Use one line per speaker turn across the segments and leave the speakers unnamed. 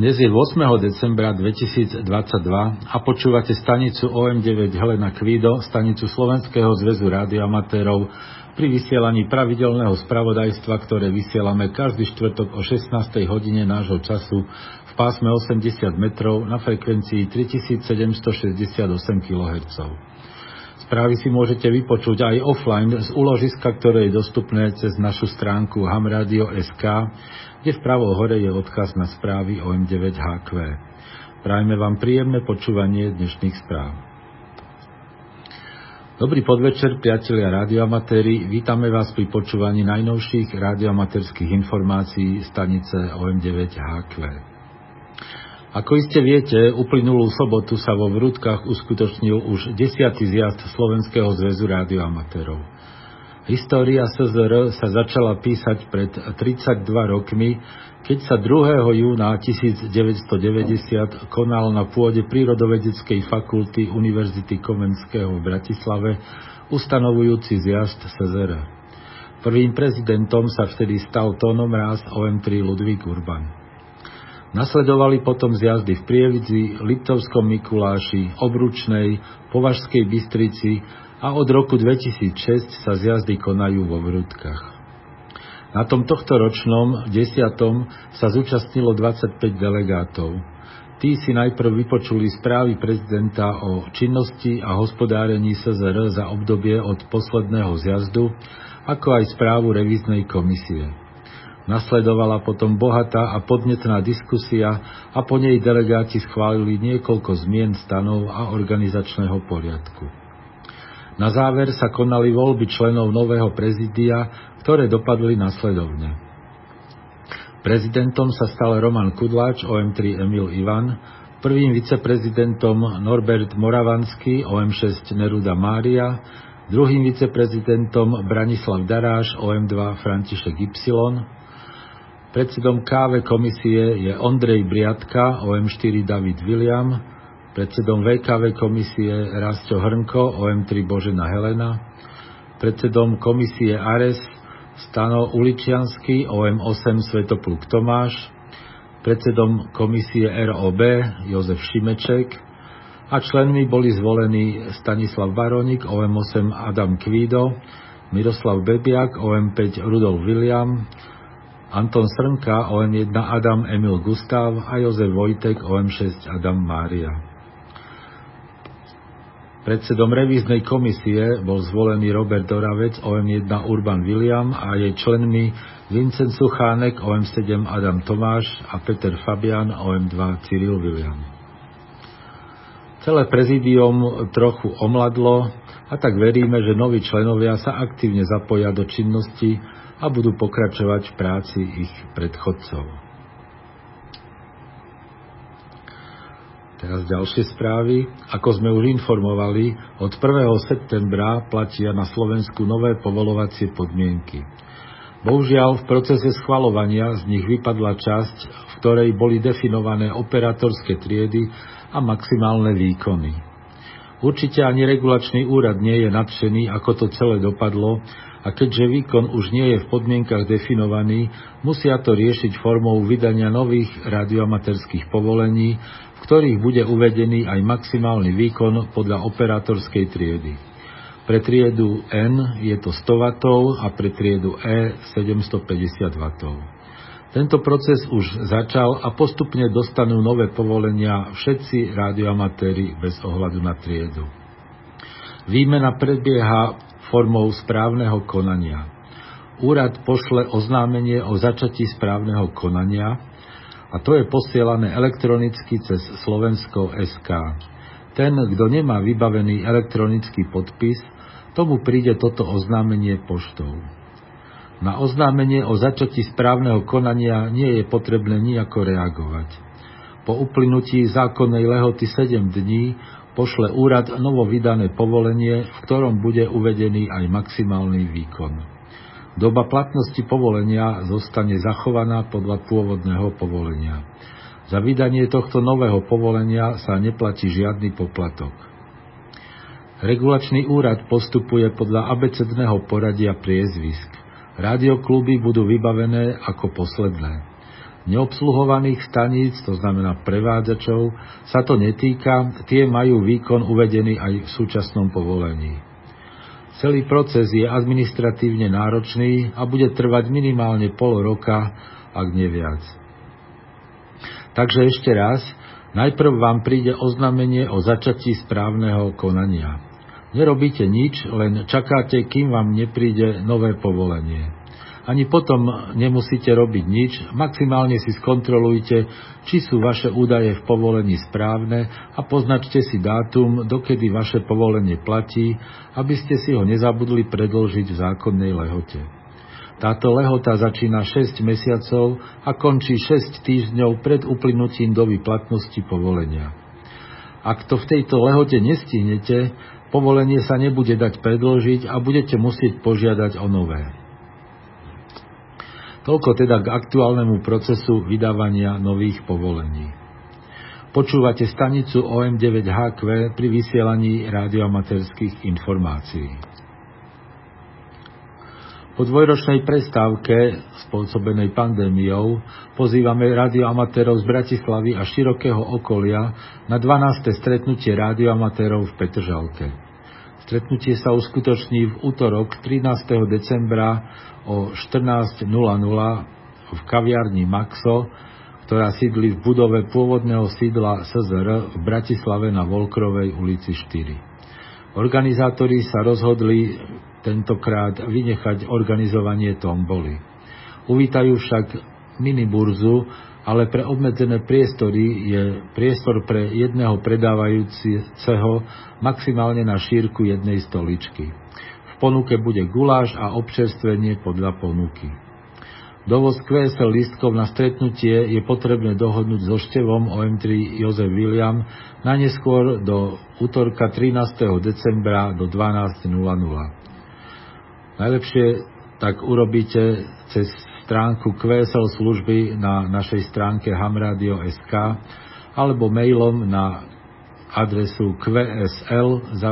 Dnes je 8. decembra 2022 a počúvate stanicu OM9 Helena Kvído, stanicu Slovenského zväzu rádioamatérov pri vysielaní pravidelného spravodajstva, ktoré vysielame každý štvrtok o 16. hodine nášho času v pásme 80 metrov na frekvencii 3768 kHz. Správy si môžete vypočuť aj offline z úložiska, ktoré je dostupné cez našu stránku hamradio.sk kde vpravo hore je odkaz na správy o M9HQ. Prajme vám príjemné počúvanie dnešných správ. Dobrý podvečer, priatelia radioamatéri. Vítame vás pri počúvaní najnovších radioamatérských informácií stanice OM9HQ. Ako iste viete, uplynulú sobotu sa vo Vrútkach uskutočnil už desiatý zjazd Slovenského zväzu radioamatérov. História SZR sa začala písať pred 32 rokmi, keď sa 2. júna 1990 konal na pôde Prírodovedeckej fakulty Univerzity Komenského v Bratislave ustanovujúci zjazd SZR. Prvým prezidentom sa vtedy stal tónom ráz OM3 Ludvík Urban. Nasledovali potom zjazdy v Prievidzi, Liptovskom Mikuláši, Obručnej, Považskej Bystrici a od roku 2006 sa zjazdy konajú vo Vrútkach. Na tom tohto ročnom, desiatom, sa zúčastnilo 25 delegátov. Tí si najprv vypočuli správy prezidenta o činnosti a hospodárení SZR za obdobie od posledného zjazdu, ako aj správu revíznej komisie. Nasledovala potom bohatá a podnetná diskusia a po nej delegáti schválili niekoľko zmien stanov a organizačného poriadku. Na záver sa konali voľby členov nového prezidia, ktoré dopadli nasledovne. Prezidentom sa stal Roman Kudláč, OM3 Emil Ivan, prvým viceprezidentom Norbert Moravanský, OM6 Neruda Mária, druhým viceprezidentom Branislav Daráš, OM2 František Y, predsedom KV komisie je Ondrej Briatka, OM4 David William, predsedom VKV komisie Rastio Hrnko, OM3 Božena Helena, predsedom komisie ARES Stano Uličiansky, OM8 Svetopluk Tomáš, predsedom komisie ROB Jozef Šimeček a členmi boli zvolení Stanislav Baronik, OM8 Adam Kvído, Miroslav Bebiak, OM5 Rudolf William, Anton Srnka, OM1 Adam Emil Gustav a Jozef Vojtek, OM6 Adam Mária. Predsedom revíznej komisie bol zvolený Robert Doravec, OM1 Urban William a jej členmi Vincent Suchánek, OM7 Adam Tomáš a Peter Fabian, OM2 Cyril William. Celé prezidium trochu omladlo a tak veríme, že noví členovia sa aktívne zapoja do činnosti a budú pokračovať v práci ich predchodcov. Teraz ďalšie správy. Ako sme už informovali, od 1. septembra platia na Slovensku nové povolovacie podmienky. Bohužiaľ, v procese schvalovania z nich vypadla časť, v ktorej boli definované operátorské triedy a maximálne výkony. Určite ani regulačný úrad nie je nadšený, ako to celé dopadlo a keďže výkon už nie je v podmienkach definovaný, musia to riešiť formou vydania nových radioamatérských povolení, v ktorých bude uvedený aj maximálny výkon podľa operátorskej triedy. Pre triedu N je to 100 W a pre triedu E 750 W. Tento proces už začal a postupne dostanú nové povolenia všetci radioamatéri bez ohľadu na triedu. Výmena prebieha formou správneho konania. Úrad pošle oznámenie o začatí správneho konania, a to je posielané elektronicky cez Slovensko SK. Ten, kto nemá vybavený elektronický podpis, tomu príde toto oznámenie poštou. Na oznámenie o začatí správneho konania nie je potrebné nijako reagovať. Po uplynutí zákonnej lehoty 7 dní pošle úrad novo vydané povolenie, v ktorom bude uvedený aj maximálny výkon. Doba platnosti povolenia zostane zachovaná podľa pôvodného povolenia. Za vydanie tohto nového povolenia sa neplatí žiadny poplatok. Regulačný úrad postupuje podľa abecedného poradia priezvisk. Radiokluby budú vybavené ako posledné. Neobsluhovaných staníc, to znamená prevádzačov, sa to netýka, tie majú výkon uvedený aj v súčasnom povolení. Celý proces je administratívne náročný a bude trvať minimálne pol roka, ak nie viac. Takže ešte raz, najprv vám príde oznámenie o začatí správneho konania. Nerobíte nič, len čakáte, kým vám nepríde nové povolenie. Ani potom nemusíte robiť nič, maximálne si skontrolujte, či sú vaše údaje v povolení správne a poznačte si dátum, dokedy vaše povolenie platí, aby ste si ho nezabudli predlžiť v zákonnej lehote. Táto lehota začína 6 mesiacov a končí 6 týždňov pred uplynutím doby platnosti povolenia. Ak to v tejto lehote nestihnete, povolenie sa nebude dať predložiť a budete musieť požiadať o nové. Toľko teda k aktuálnemu procesu vydávania nových povolení. Počúvate stanicu OM9HQ pri vysielaní radioamaterských informácií. Po dvojročnej prestávke spôsobenej pandémiou pozývame radioamatérov z Bratislavy a širokého okolia na 12. stretnutie radioamatérov v Petržalke. Stretnutie sa uskutoční v útorok 13. decembra o 14.00 v kaviarni Maxo, ktorá sídli v budove pôvodného sídla SZR v Bratislave na Volkrovej ulici 4. Organizátori sa rozhodli tentokrát vynechať organizovanie tomboly. Uvítajú však miniburzu, ale pre obmedzené priestory je priestor pre jedného predávajúceho maximálne na šírku jednej stoličky ponuke bude guláš a občerstvenie podľa ponuky. Dovoz QSL listkov na stretnutie je potrebné dohodnúť so števom OM3 Jozef William na neskôr do útorka 13. decembra do 12.00. Najlepšie tak urobíte cez stránku QSL služby na našej stránke hamradio.sk alebo mailom na adresu qsl.szr.sk.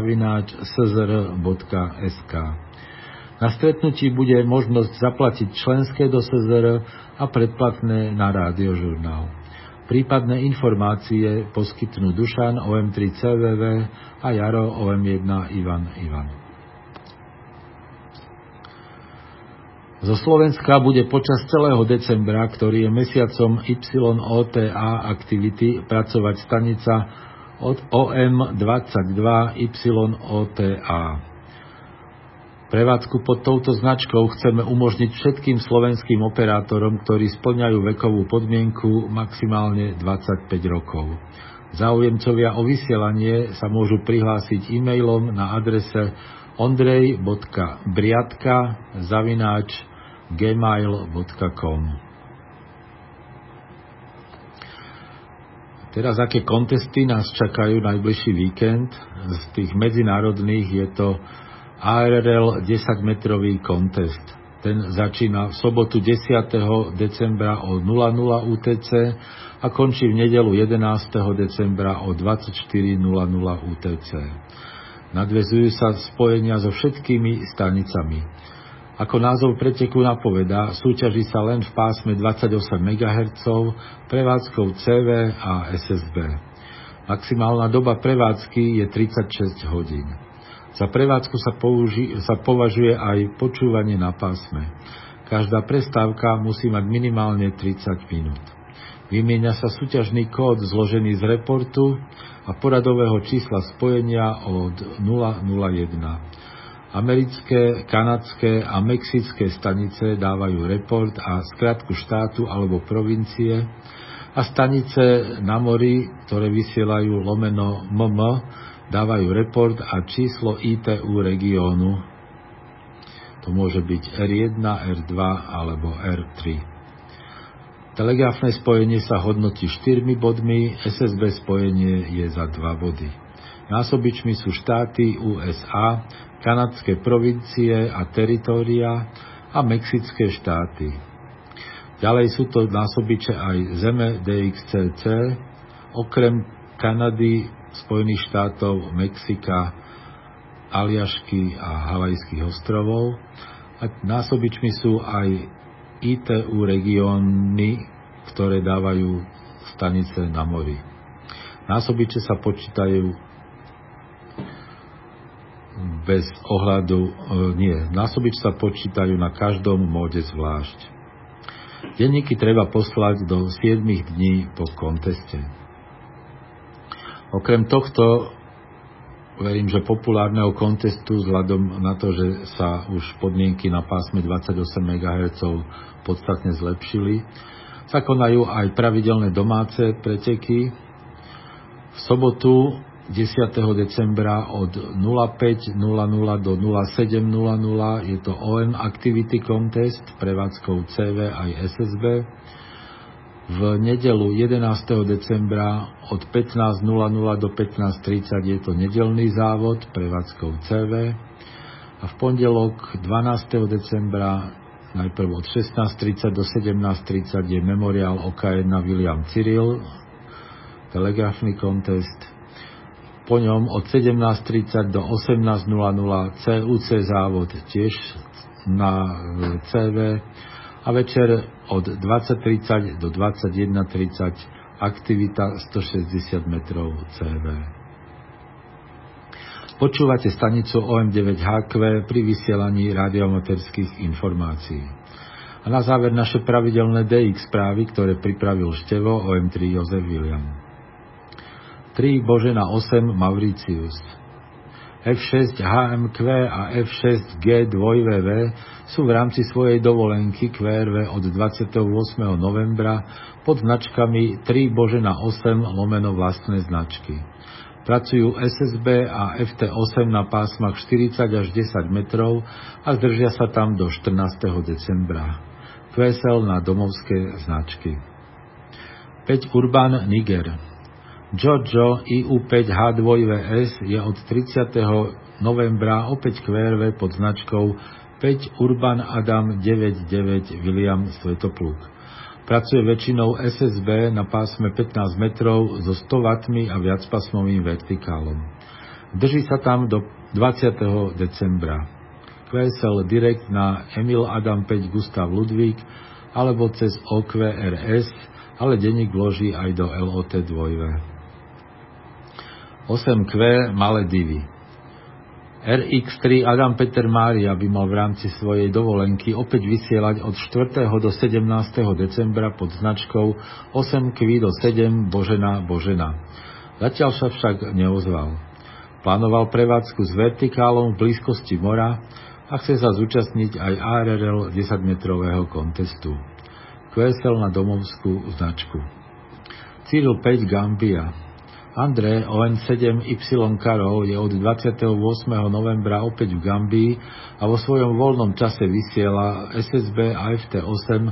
Na stretnutí bude možnosť zaplatiť členské do SZR a predplatné na rádiožurnál. Prípadné informácie poskytnú Dušan OM3 CVV a Jaro OM1 Ivan Ivan. Zo Slovenska bude počas celého decembra, ktorý je mesiacom YOTA aktivity, pracovať stanica od OM22YOTA. Prevádzku pod touto značkou chceme umožniť všetkým slovenským operátorom, ktorí splňajú vekovú podmienku maximálne 25 rokov. Záujemcovia o vysielanie sa môžu prihlásiť e-mailom na adrese ondrej.briatka zavináč gmail.com Teraz aké kontesty nás čakajú najbližší víkend? Z tých medzinárodných je to ARL 10-metrový kontest. Ten začína v sobotu 10. decembra o 00 UTC a končí v nedelu 11. decembra o 24.00 UTC. Nadvezujú sa spojenia so všetkými stanicami. Ako názov preteku napovedá, súťaží sa len v pásme 28 MHz prevádzkou CV a SSB. Maximálna doba prevádzky je 36 hodín. Za prevádzku sa, použi- sa považuje aj počúvanie na pásme. Každá prestávka musí mať minimálne 30 minút. Vymieňa sa súťažný kód zložený z reportu a poradového čísla spojenia od 001. Americké, kanadské a mexické stanice dávajú report a skratku štátu alebo provincie a stanice na mori, ktoré vysielajú lomeno MM, dávajú report a číslo ITU regiónu. To môže byť R1, R2 alebo R3. Telegrafné spojenie sa hodnotí 4 bodmi, SSB spojenie je za 2 body. Násobičmi sú štáty USA, kanadské provincie a teritória a mexické štáty. Ďalej sú to násobiče aj zeme DXCC, okrem Kanady, Spojených štátov, Mexika, Aliašky a Havajských ostrovov. A násobičmi sú aj ITU regióny, ktoré dávajú stanice na mori. Násobiče sa počítajú bez ohľadu, e, nie, násobič sa počítajú na každom móde zvlášť. Denníky treba poslať do 7 dní po konteste. Okrem tohto verím, že populárneho kontestu vzhľadom na to, že sa už podmienky na pásme 28 MHz podstatne zlepšili, sa konajú aj pravidelné domáce preteky. V sobotu 10. decembra od 05.00 do 07.00 je to OM Activity Contest prevádzkou CV aj SSB. V nedelu 11. decembra od 15.00 do 15.30 je to nedelný závod prevádzkou CV a v pondelok 12. decembra najprv od 16.30 do 17.30 je memoriál OK1 William Cyril, telegrafný kontest. Po ňom od 17.30 do 18.00 CUC závod tiež na CV a večer od 20.30 do 21.30 aktivita 160 metrov CV. Počúvate stanicu OM9HQ pri vysielaní radiomaterských informácií. A na záver naše pravidelné DX správy, ktoré pripravil števo OM3 Jozef William. 3 Božena 8 Mauricius F6 HMQ a F6 G2VV sú v rámci svojej dovolenky QRV od 28. novembra pod značkami 3 Božena 8 lomeno vlastné značky. Pracujú SSB a FT8 na pásmach 40 až 10 metrov a zdržia sa tam do 14. decembra. QSL na domovské značky. 5 Urban Niger Jojo IU5H2VS je od 30. novembra opäť QRV pod značkou 5 Urban Adam 99 William Svetopluk. Pracuje väčšinou SSB na pásme 15 metrov so 100 W a viacpasmovým vertikálom. Drží sa tam do 20. decembra. QSL Direct na Emil Adam 5 Gustav Ludvík alebo cez OQRS, ale denník vloží aj do LOT 2. 8Q Maledivy. RX3 Adam Peter Mária by mal v rámci svojej dovolenky opäť vysielať od 4. do 17. decembra pod značkou 8Q do 7 Božena Božena. Zatiaľ sa však neozval. Plánoval prevádzku s vertikálom v blízkosti mora a chce sa zúčastniť aj ARRL 10-metrového kontestu. QSL na domovskú značku. Cyril 5 Gambia André ON7Y Karol je od 28. novembra opäť v Gambii a vo svojom voľnom čase vysiela SSB a FT8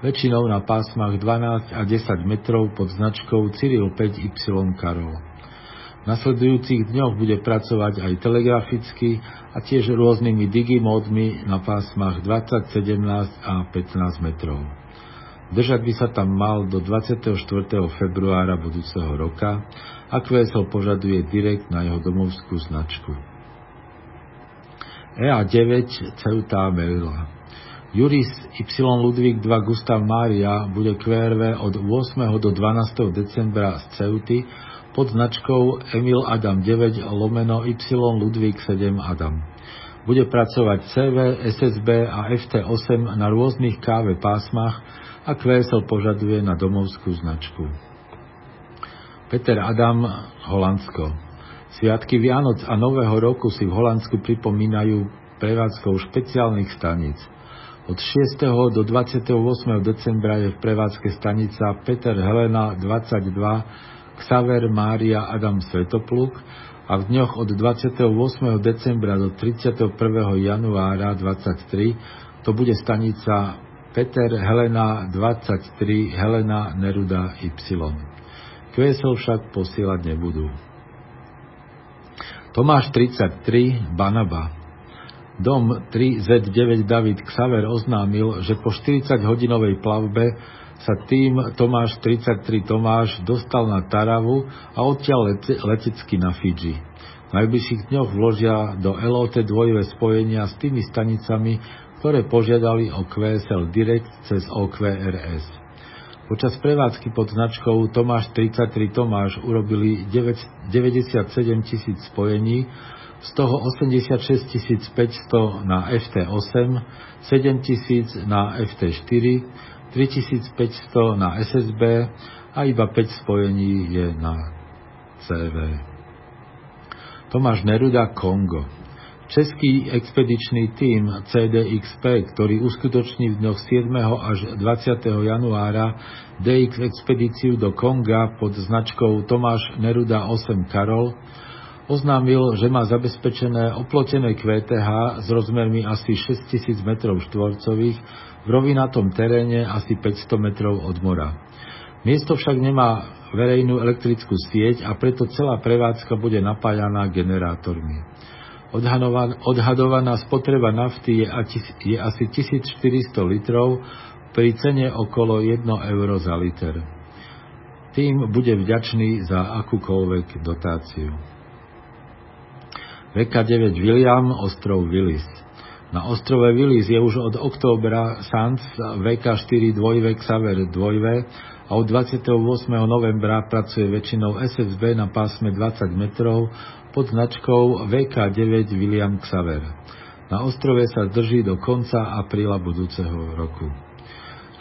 väčšinou na pásmach 12 a 10 metrov pod značkou Cyril 5Y Karol. V nasledujúcich dňoch bude pracovať aj telegraficky a tiež rôznymi digimódmi na pásmach 20, 17 a 15 metrov. Držať by sa tam mal do 24. februára budúceho roka a QSL požaduje direkt na jeho domovskú značku. EA9 Ceuta Melilla Juris Y Ludvík 2 Gustav Mária bude QRV od 8. do 12. decembra z Ceuty pod značkou Emil Adam 9 lomeno Y Ludvík 7 Adam. Bude pracovať CV, SSB a FT8 na rôznych káve pásmach a QSL požaduje na domovskú značku. Peter Adam, Holandsko. Sviatky Vianoc a Nového roku si v Holandsku pripomínajú prevádzkou špeciálnych staníc. Od 6. do 28. decembra je v prevádzke stanica Peter Helena 22 Xaver Mária Adam Svetopluk a v dňoch od 28. decembra do 31. januára 23 to bude stanica Peter Helena 23 Helena Neruda Y. QSL však posielať nebudú. Tomáš 33, Banaba. Dom 3Z9 David Xaver oznámil, že po 40-hodinovej plavbe sa tým Tomáš 33 Tomáš dostal na Taravu a odtiaľ lete, letecky na Fidži. V najbližších dňoch vložia do LOT dvojové spojenia s tými stanicami, ktoré požiadali o QSL Direct cez OQRS. Počas prevádzky pod značkou Tomáš 33 Tomáš urobili 97 tisíc spojení, z toho 86 500 na FT8, 7 tisíc na FT4, 3500 na SSB a iba 5 spojení je na CV. Tomáš Neruda Kongo Český expedičný tím CDXP, ktorý uskutoční v dňoch 7. až 20. januára DX expedíciu do Konga pod značkou Tomáš Neruda 8 Karol, oznámil, že má zabezpečené oplotené QTH s rozmermi asi 6000 m štvorcových v rovinatom teréne asi 500 metrov od mora. Miesto však nemá verejnú elektrickú sieť a preto celá prevádzka bude napájaná generátormi. Odhadovaná spotreba nafty je, asi 1400 litrov pri cene okolo 1 euro za liter. Tým bude vďačný za akúkoľvek dotáciu. VK9 William, ostrov Willis. Na ostrove Willis je už od októbra Sands VK4 2V Xaver 2V a od 28. novembra pracuje väčšinou SSB na pásme 20 metrov pod značkou VK9 William Xaver. Na ostrove sa drží do konca apríla budúceho roku.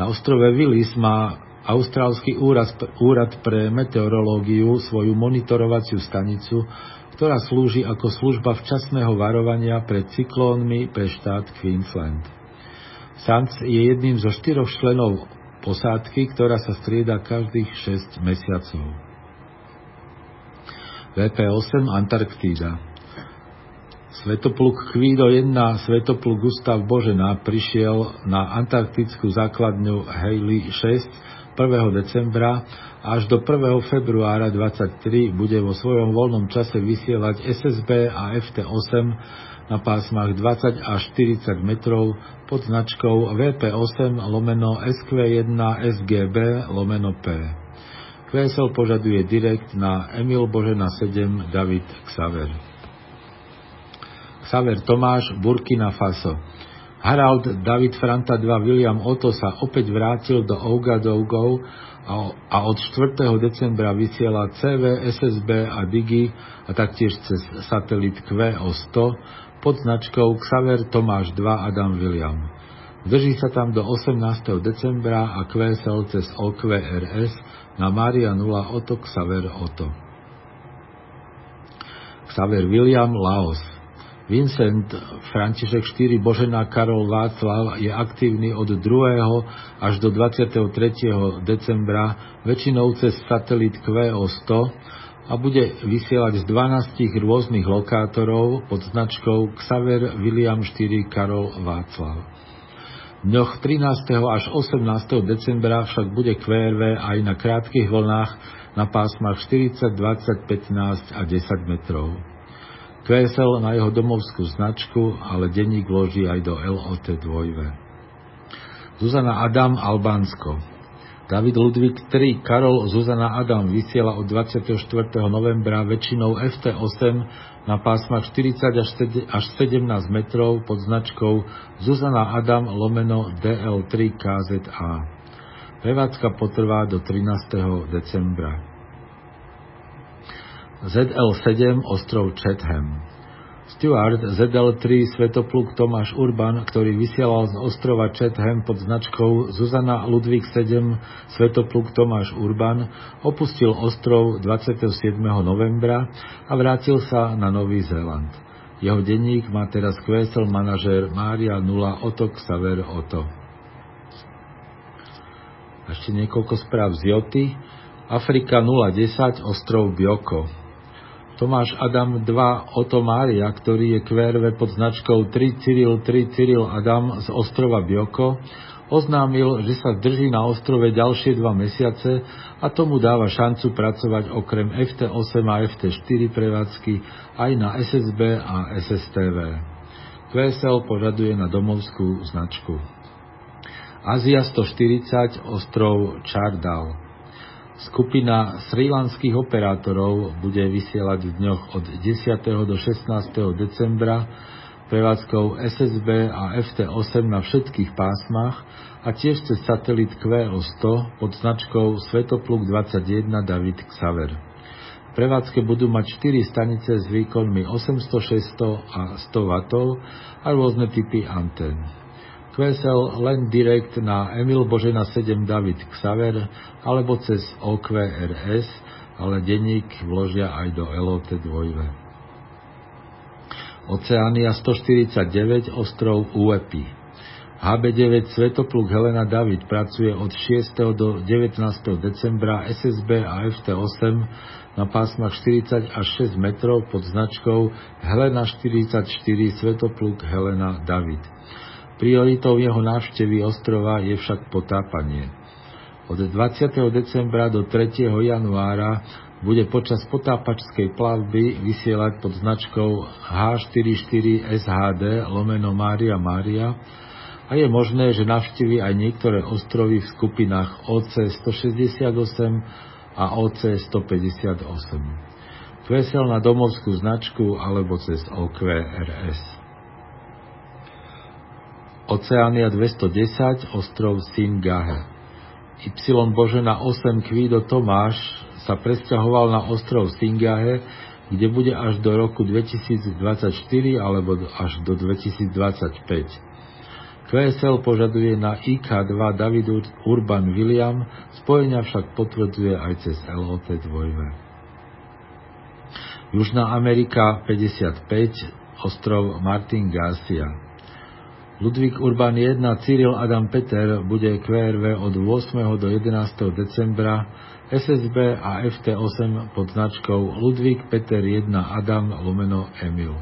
Na ostrove Willis má austrálsky úrad, úrad pre meteorológiu svoju monitorovaciu stanicu, ktorá slúži ako služba včasného varovania pred cyklónmi pre štát Queensland. SANS je jedným zo štyroch členov posádky, ktorá sa strieda každých 6 mesiacov. VP8 Antarktída. Svetopluk Kvído 1 Svetopluk Gustav Božena prišiel na antarktickú základňu Haley 6 1. decembra až do 1. februára 23 bude vo svojom voľnom čase vysielať SSB a FT8 na pásmach 20 až 40 metrov pod značkou VP8 lomeno SQ1 SGB lomeno P. QSL požaduje direkt na Emil Božena 7 David Xaver. Xaver Tomáš, Burkina Faso. Harald David Franta 2 William Otto sa opäť vrátil do Ouagadougou a od 4. decembra vysiela CV, SSB a Digi a taktiež cez satelit QO100 pod značkou Xaver Tomáš 2 Adam William. Drží sa tam do 18. decembra a QSL cez OQRS na Mária 0 Oto Xaver Oto. Xaver William Laos Vincent František 4 Božena Karol Václav je aktívny od 2. až do 23. decembra väčšinou cez satelit QO100 a bude vysielať z 12 rôznych lokátorov pod značkou Xaver William 4 Karol Václav dňoch 13. až 18. decembra však bude QRV aj na krátkych vlnách na pásmach 40, 20, 15 a 10 metrov. QSL na jeho domovskú značku, ale denník vloží aj do LOT 2. Zuzana Adam, Albánsko. David Ludvík 3 Karol Zuzana Adam vysiela od 24. novembra väčšinou FT8 na pásmach 40 až 17 metrov pod značkou Zuzana Adam lomeno DL3 KZA. Prevádzka potrvá do 13. decembra. ZL7 ostrov Chatham Stuart ZL3 Svetopluk Tomáš Urban, ktorý vysielal z ostrova Chatham pod značkou Zuzana Ludvík 7 Svetopluk Tomáš Urban, opustil ostrov 27. novembra a vrátil sa na Nový Zéland. Jeho denník má teraz kvésel manažér Mária 0 Otok Saver Oto. Ešte niekoľko správ z Joty. Afrika 010 ostrov Bioko. Tomáš Adam 2 Oto Mária, ktorý je QRV pod značkou 3 Cyril 3 Cyril Adam z ostrova Bioko, oznámil, že sa drží na ostrove ďalšie dva mesiace a tomu dáva šancu pracovať okrem FT8 a FT4 prevádzky aj na SSB a SSTV. QSL požaduje na domovskú značku. Azia 140 ostrov Čardal Skupina srílanských operátorov bude vysielať v dňoch od 10. do 16. decembra prevádzkou SSB a FT8 na všetkých pásmach a tiež cez satelit QO100 pod značkou Svetopluk 21 David Xaver. Prevádzke budú mať 4 stanice s výkonmi 800, 600 a 100 W a rôzne typy antén. QSL len direkt na Emil Božena 7 David Xaver alebo cez OQRS, ale denník vložia aj do LOT 2. Oceánia 149, ostrov Uepi. HB9 Svetopluk Helena David pracuje od 6. do 19. decembra SSB a FT8 na pásmach 40 až 6 metrov pod značkou Helena 44 Svetopluk Helena David. Prioritou jeho návštevy ostrova je však potápanie. Od 20. decembra do 3. januára bude počas potápačskej plavby vysielať pod značkou H44SHD lomeno Mária Mária a je možné, že navštívi aj niektoré ostrovy v skupinách OC 168 a OC 158. Vesel na domovskú značku alebo cez OQRS. Oceánia 210, ostrov Singahe. Y Božena 8 Kvído Tomáš sa presťahoval na ostrov Singahe, kde bude až do roku 2024 alebo až do 2025. QSL požaduje na IK2 David Urban William, spojenia však potvrdzuje aj cez LOT 2. Južná Amerika 55, ostrov Martin Garcia. Ludvík Urban 1 Cyril Adam Peter bude QRV od 8. do 11. decembra SSB a FT8 pod značkou Ludvík Peter 1 Adam lomeno Emil.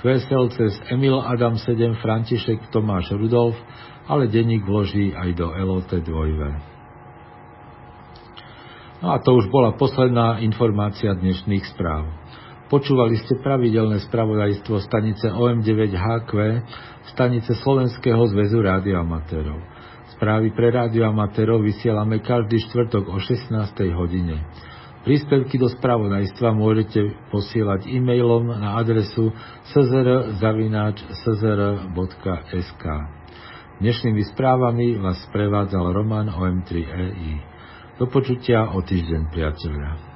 QSL cez Emil Adam 7 František Tomáš Rudolf, ale denník vloží aj do LOT 2. No a to už bola posledná informácia dnešných správ. Počúvali ste pravidelné spravodajstvo stanice OM9HQ, stanice Slovenského zväzu rádioamatérov. Správy pre radioamatérov vysielame každý štvrtok o 16. hodine. Príspevky do spravodajstva môžete posielať e-mailom na adresu szr.sk. Dnešnými správami vás prevádzal Roman OM3EI. Do počutia o týždeň, priatelia.